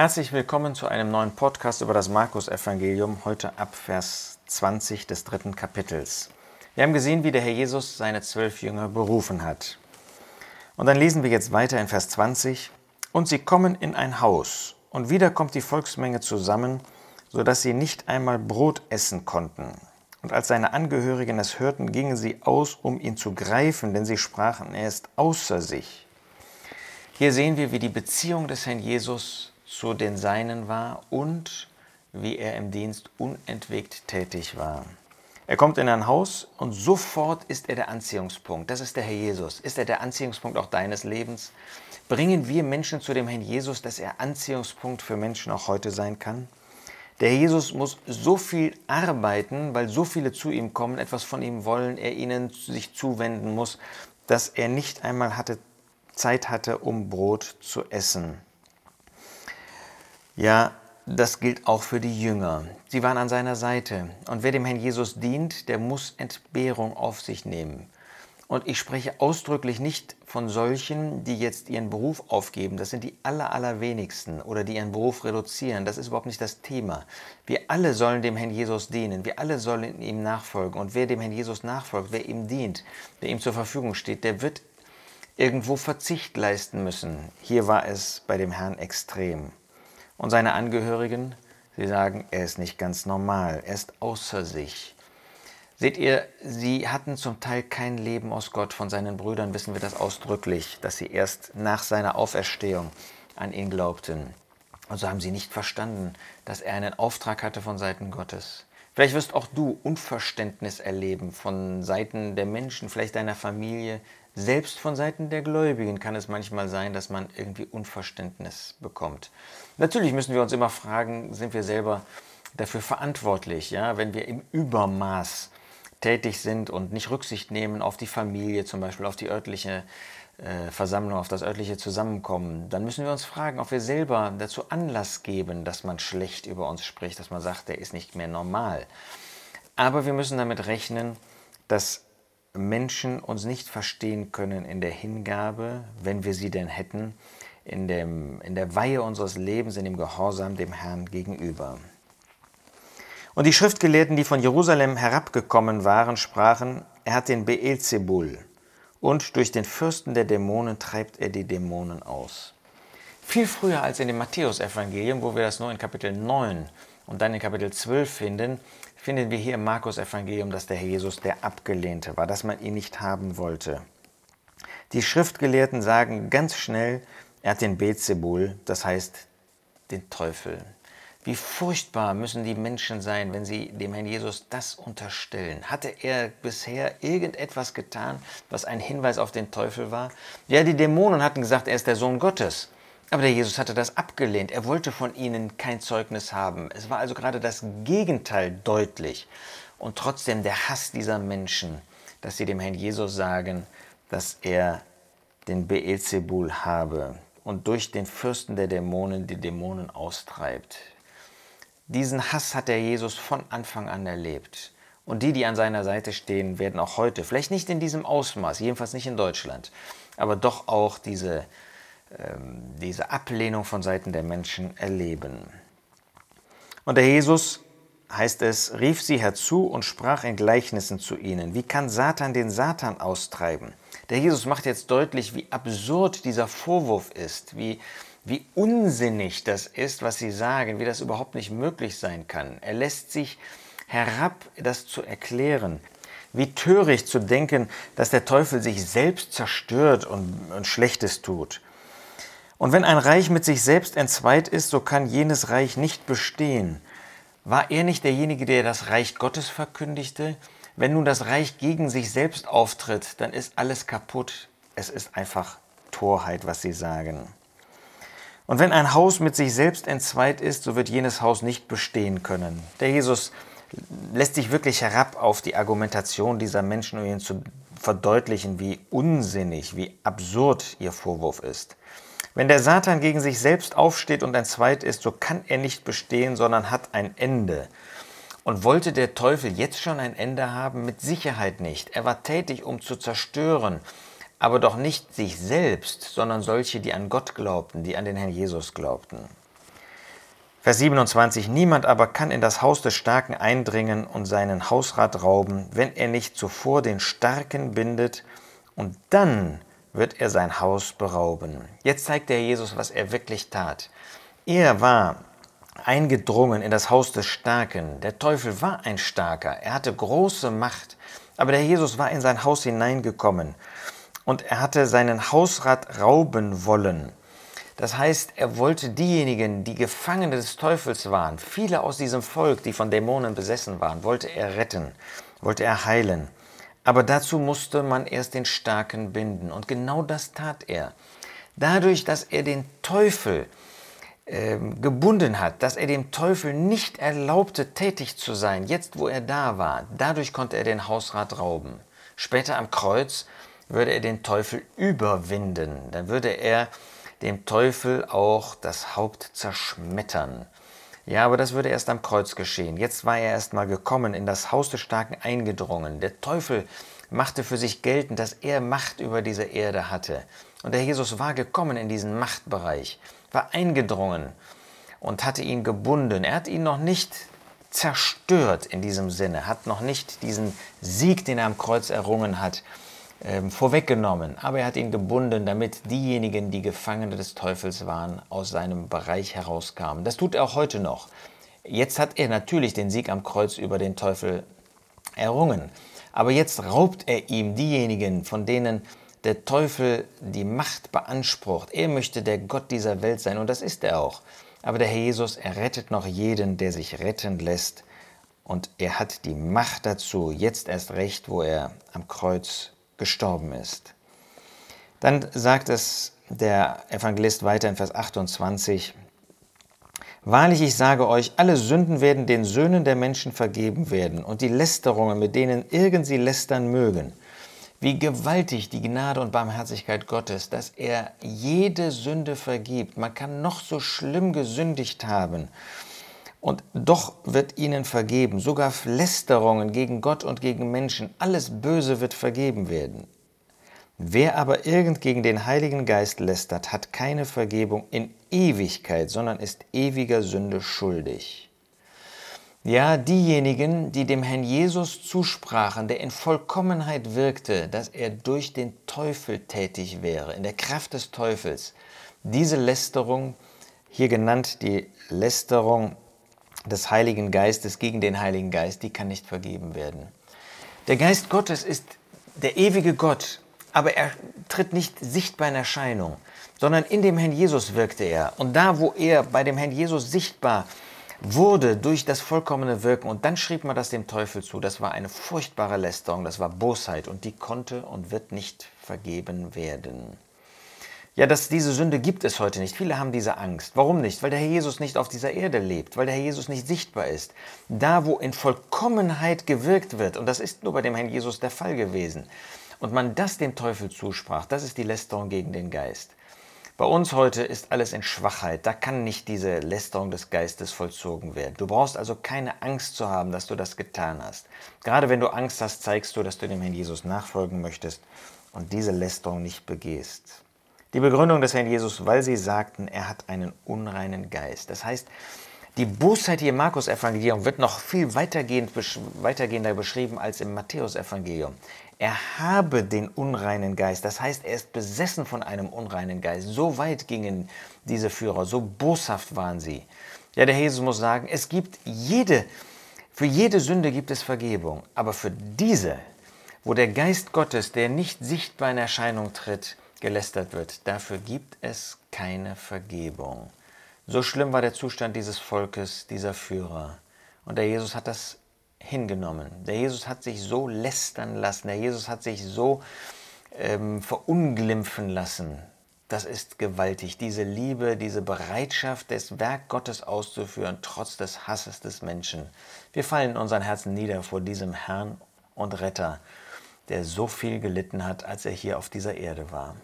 Herzlich willkommen zu einem neuen Podcast über das Markus-Evangelium, heute ab Vers 20 des dritten Kapitels. Wir haben gesehen, wie der Herr Jesus seine zwölf Jünger berufen hat. Und dann lesen wir jetzt weiter in Vers 20. Und sie kommen in ein Haus, und wieder kommt die Volksmenge zusammen, so dass sie nicht einmal Brot essen konnten. Und als seine Angehörigen es hörten, gingen sie aus, um ihn zu greifen, denn sie sprachen, er ist außer sich. Hier sehen wir, wie die Beziehung des Herrn Jesus zu den Seinen war und wie er im Dienst unentwegt tätig war. Er kommt in ein Haus und sofort ist er der Anziehungspunkt. Das ist der Herr Jesus. Ist er der Anziehungspunkt auch deines Lebens? Bringen wir Menschen zu dem Herrn Jesus, dass er Anziehungspunkt für Menschen auch heute sein kann? Der Herr Jesus muss so viel arbeiten, weil so viele zu ihm kommen, etwas von ihm wollen, er ihnen sich zuwenden muss, dass er nicht einmal hatte, Zeit hatte, um Brot zu essen. Ja, das gilt auch für die Jünger. Sie waren an seiner Seite. Und wer dem Herrn Jesus dient, der muss Entbehrung auf sich nehmen. Und ich spreche ausdrücklich nicht von solchen, die jetzt ihren Beruf aufgeben. Das sind die aller, allerwenigsten oder die ihren Beruf reduzieren. Das ist überhaupt nicht das Thema. Wir alle sollen dem Herrn Jesus dienen. Wir alle sollen ihm nachfolgen. Und wer dem Herrn Jesus nachfolgt, wer ihm dient, wer ihm zur Verfügung steht, der wird irgendwo Verzicht leisten müssen. Hier war es bei dem Herrn extrem. Und seine Angehörigen, sie sagen, er ist nicht ganz normal, er ist außer sich. Seht ihr, sie hatten zum Teil kein Leben aus Gott. Von seinen Brüdern wissen wir das ausdrücklich, dass sie erst nach seiner Auferstehung an ihn glaubten. Und so haben sie nicht verstanden, dass er einen Auftrag hatte von Seiten Gottes. Vielleicht wirst auch du Unverständnis erleben von Seiten der Menschen, vielleicht deiner Familie, selbst von Seiten der Gläubigen kann es manchmal sein, dass man irgendwie Unverständnis bekommt. Natürlich müssen wir uns immer fragen, sind wir selber dafür verantwortlich, ja, wenn wir im Übermaß tätig sind und nicht Rücksicht nehmen auf die Familie, zum Beispiel auf die örtliche äh, Versammlung, auf das örtliche Zusammenkommen, dann müssen wir uns fragen, ob wir selber dazu Anlass geben, dass man schlecht über uns spricht, dass man sagt, der ist nicht mehr normal. Aber wir müssen damit rechnen, dass Menschen uns nicht verstehen können in der Hingabe, wenn wir sie denn hätten, in, dem, in der Weihe unseres Lebens, in dem Gehorsam dem Herrn gegenüber. Und die Schriftgelehrten, die von Jerusalem herabgekommen waren, sprachen, er hat den Beelzebul und durch den Fürsten der Dämonen treibt er die Dämonen aus. Viel früher als in dem Matthäusevangelium, wo wir das nur in Kapitel 9 und dann in Kapitel 12 finden, finden wir hier im Markus-Evangelium, dass der Herr Jesus der Abgelehnte war, dass man ihn nicht haben wollte. Die Schriftgelehrten sagen ganz schnell, er hat den Beelzebul, das heißt den Teufel. Wie furchtbar müssen die Menschen sein, wenn sie dem Herrn Jesus das unterstellen. Hatte er bisher irgendetwas getan, was ein Hinweis auf den Teufel war? Ja, die Dämonen hatten gesagt, er ist der Sohn Gottes. Aber der Jesus hatte das abgelehnt. Er wollte von ihnen kein Zeugnis haben. Es war also gerade das Gegenteil deutlich. Und trotzdem der Hass dieser Menschen, dass sie dem Herrn Jesus sagen, dass er den Beelzebul habe und durch den Fürsten der Dämonen die Dämonen austreibt. Diesen Hass hat der Jesus von Anfang an erlebt. Und die, die an seiner Seite stehen, werden auch heute, vielleicht nicht in diesem Ausmaß, jedenfalls nicht in Deutschland, aber doch auch diese diese Ablehnung von Seiten der Menschen erleben. Und der Jesus, heißt es, rief sie herzu und sprach in Gleichnissen zu ihnen. Wie kann Satan den Satan austreiben? Der Jesus macht jetzt deutlich, wie absurd dieser Vorwurf ist, wie, wie unsinnig das ist, was sie sagen, wie das überhaupt nicht möglich sein kann. Er lässt sich herab, das zu erklären. Wie töricht zu denken, dass der Teufel sich selbst zerstört und, und Schlechtes tut. Und wenn ein Reich mit sich selbst entzweit ist, so kann jenes Reich nicht bestehen. War er nicht derjenige, der das Reich Gottes verkündigte? Wenn nun das Reich gegen sich selbst auftritt, dann ist alles kaputt. Es ist einfach Torheit, was sie sagen. Und wenn ein Haus mit sich selbst entzweit ist, so wird jenes Haus nicht bestehen können. Der Jesus lässt sich wirklich herab auf die Argumentation dieser Menschen, um ihnen zu verdeutlichen, wie unsinnig, wie absurd ihr Vorwurf ist. Wenn der Satan gegen sich selbst aufsteht und ein Zweit ist, so kann er nicht bestehen, sondern hat ein Ende. Und wollte der Teufel jetzt schon ein Ende haben? Mit Sicherheit nicht. Er war tätig, um zu zerstören, aber doch nicht sich selbst, sondern solche, die an Gott glaubten, die an den Herrn Jesus glaubten. Vers 27. Niemand aber kann in das Haus des Starken eindringen und seinen Hausrat rauben, wenn er nicht zuvor den Starken bindet, und dann wird er sein Haus berauben. Jetzt zeigt der Jesus, was er wirklich tat. Er war eingedrungen in das Haus des Starken. Der Teufel war ein Starker, er hatte große Macht, aber der Jesus war in sein Haus hineingekommen und er hatte seinen Hausrat rauben wollen. Das heißt, er wollte diejenigen, die Gefangene des Teufels waren, viele aus diesem Volk, die von Dämonen besessen waren, wollte er retten, wollte er heilen. Aber dazu musste man erst den Starken binden. Und genau das tat er. Dadurch, dass er den Teufel äh, gebunden hat, dass er dem Teufel nicht erlaubte, tätig zu sein, jetzt wo er da war, dadurch konnte er den Hausrat rauben. Später am Kreuz würde er den Teufel überwinden. Dann würde er dem Teufel auch das Haupt zerschmettern. Ja, aber das würde erst am Kreuz geschehen. Jetzt war er erst mal gekommen, in das Haus des Starken eingedrungen. Der Teufel machte für sich geltend, dass er Macht über diese Erde hatte. Und der Jesus war gekommen in diesen Machtbereich, war eingedrungen und hatte ihn gebunden. Er hat ihn noch nicht zerstört in diesem Sinne, hat noch nicht diesen Sieg, den er am Kreuz errungen hat, vorweggenommen, aber er hat ihn gebunden, damit diejenigen, die Gefangene des Teufels waren, aus seinem Bereich herauskamen. Das tut er auch heute noch. Jetzt hat er natürlich den Sieg am Kreuz über den Teufel errungen, aber jetzt raubt er ihm diejenigen, von denen der Teufel die Macht beansprucht. Er möchte der Gott dieser Welt sein und das ist er auch. Aber der Herr Jesus, er rettet noch jeden, der sich retten lässt. Und er hat die Macht dazu, jetzt erst recht, wo er am Kreuz gestorben ist. Dann sagt es der Evangelist weiter in Vers 28, Wahrlich, ich sage euch, alle Sünden werden den Söhnen der Menschen vergeben werden und die Lästerungen, mit denen irgend sie lästern mögen. Wie gewaltig die Gnade und Barmherzigkeit Gottes, dass er jede Sünde vergibt. Man kann noch so schlimm gesündigt haben und doch wird ihnen vergeben, sogar Lästerungen gegen Gott und gegen Menschen, alles Böse wird vergeben werden. Wer aber irgend gegen den Heiligen Geist lästert, hat keine Vergebung in Ewigkeit, sondern ist ewiger Sünde schuldig. Ja, diejenigen, die dem Herrn Jesus zusprachen, der in Vollkommenheit wirkte, dass er durch den Teufel tätig wäre, in der Kraft des Teufels, diese Lästerung, hier genannt die Lästerung des Heiligen Geistes gegen den Heiligen Geist, die kann nicht vergeben werden. Der Geist Gottes ist der ewige Gott, aber er tritt nicht sichtbar in Erscheinung, sondern in dem Herrn Jesus wirkte er. Und da, wo er bei dem Herrn Jesus sichtbar wurde durch das vollkommene Wirken, und dann schrieb man das dem Teufel zu, das war eine furchtbare Lästerung, das war Bosheit, und die konnte und wird nicht vergeben werden. Ja, dass diese Sünde gibt es heute nicht. Viele haben diese Angst. Warum nicht? Weil der Herr Jesus nicht auf dieser Erde lebt, weil der Herr Jesus nicht sichtbar ist. Da, wo in Vollkommenheit gewirkt wird, und das ist nur bei dem Herrn Jesus der Fall gewesen, und man das dem Teufel zusprach, das ist die Lästerung gegen den Geist. Bei uns heute ist alles in Schwachheit. Da kann nicht diese Lästerung des Geistes vollzogen werden. Du brauchst also keine Angst zu haben, dass du das getan hast. Gerade wenn du Angst hast, zeigst du, dass du dem Herrn Jesus nachfolgen möchtest und diese Lästerung nicht begehst. Die Begründung des Herrn Jesus, weil sie sagten, er hat einen unreinen Geist. Das heißt, die Bosheit hier im Markus-Evangelium wird noch viel weitergehend, weitergehender beschrieben als im Matthäus-Evangelium. Er habe den unreinen Geist, das heißt, er ist besessen von einem unreinen Geist. So weit gingen diese Führer, so boshaft waren sie. Ja, der Jesus muss sagen, es gibt jede, für jede Sünde gibt es Vergebung, aber für diese, wo der Geist Gottes, der nicht sichtbar in Erscheinung tritt, gelästert wird. Dafür gibt es keine Vergebung. So schlimm war der Zustand dieses Volkes, dieser Führer. Und der Jesus hat das hingenommen. Der Jesus hat sich so lästern lassen. Der Jesus hat sich so ähm, verunglimpfen lassen. Das ist gewaltig. Diese Liebe, diese Bereitschaft, das Werk Gottes auszuführen, trotz des Hasses des Menschen. Wir fallen in unseren Herzen nieder vor diesem Herrn und Retter, der so viel gelitten hat, als er hier auf dieser Erde war.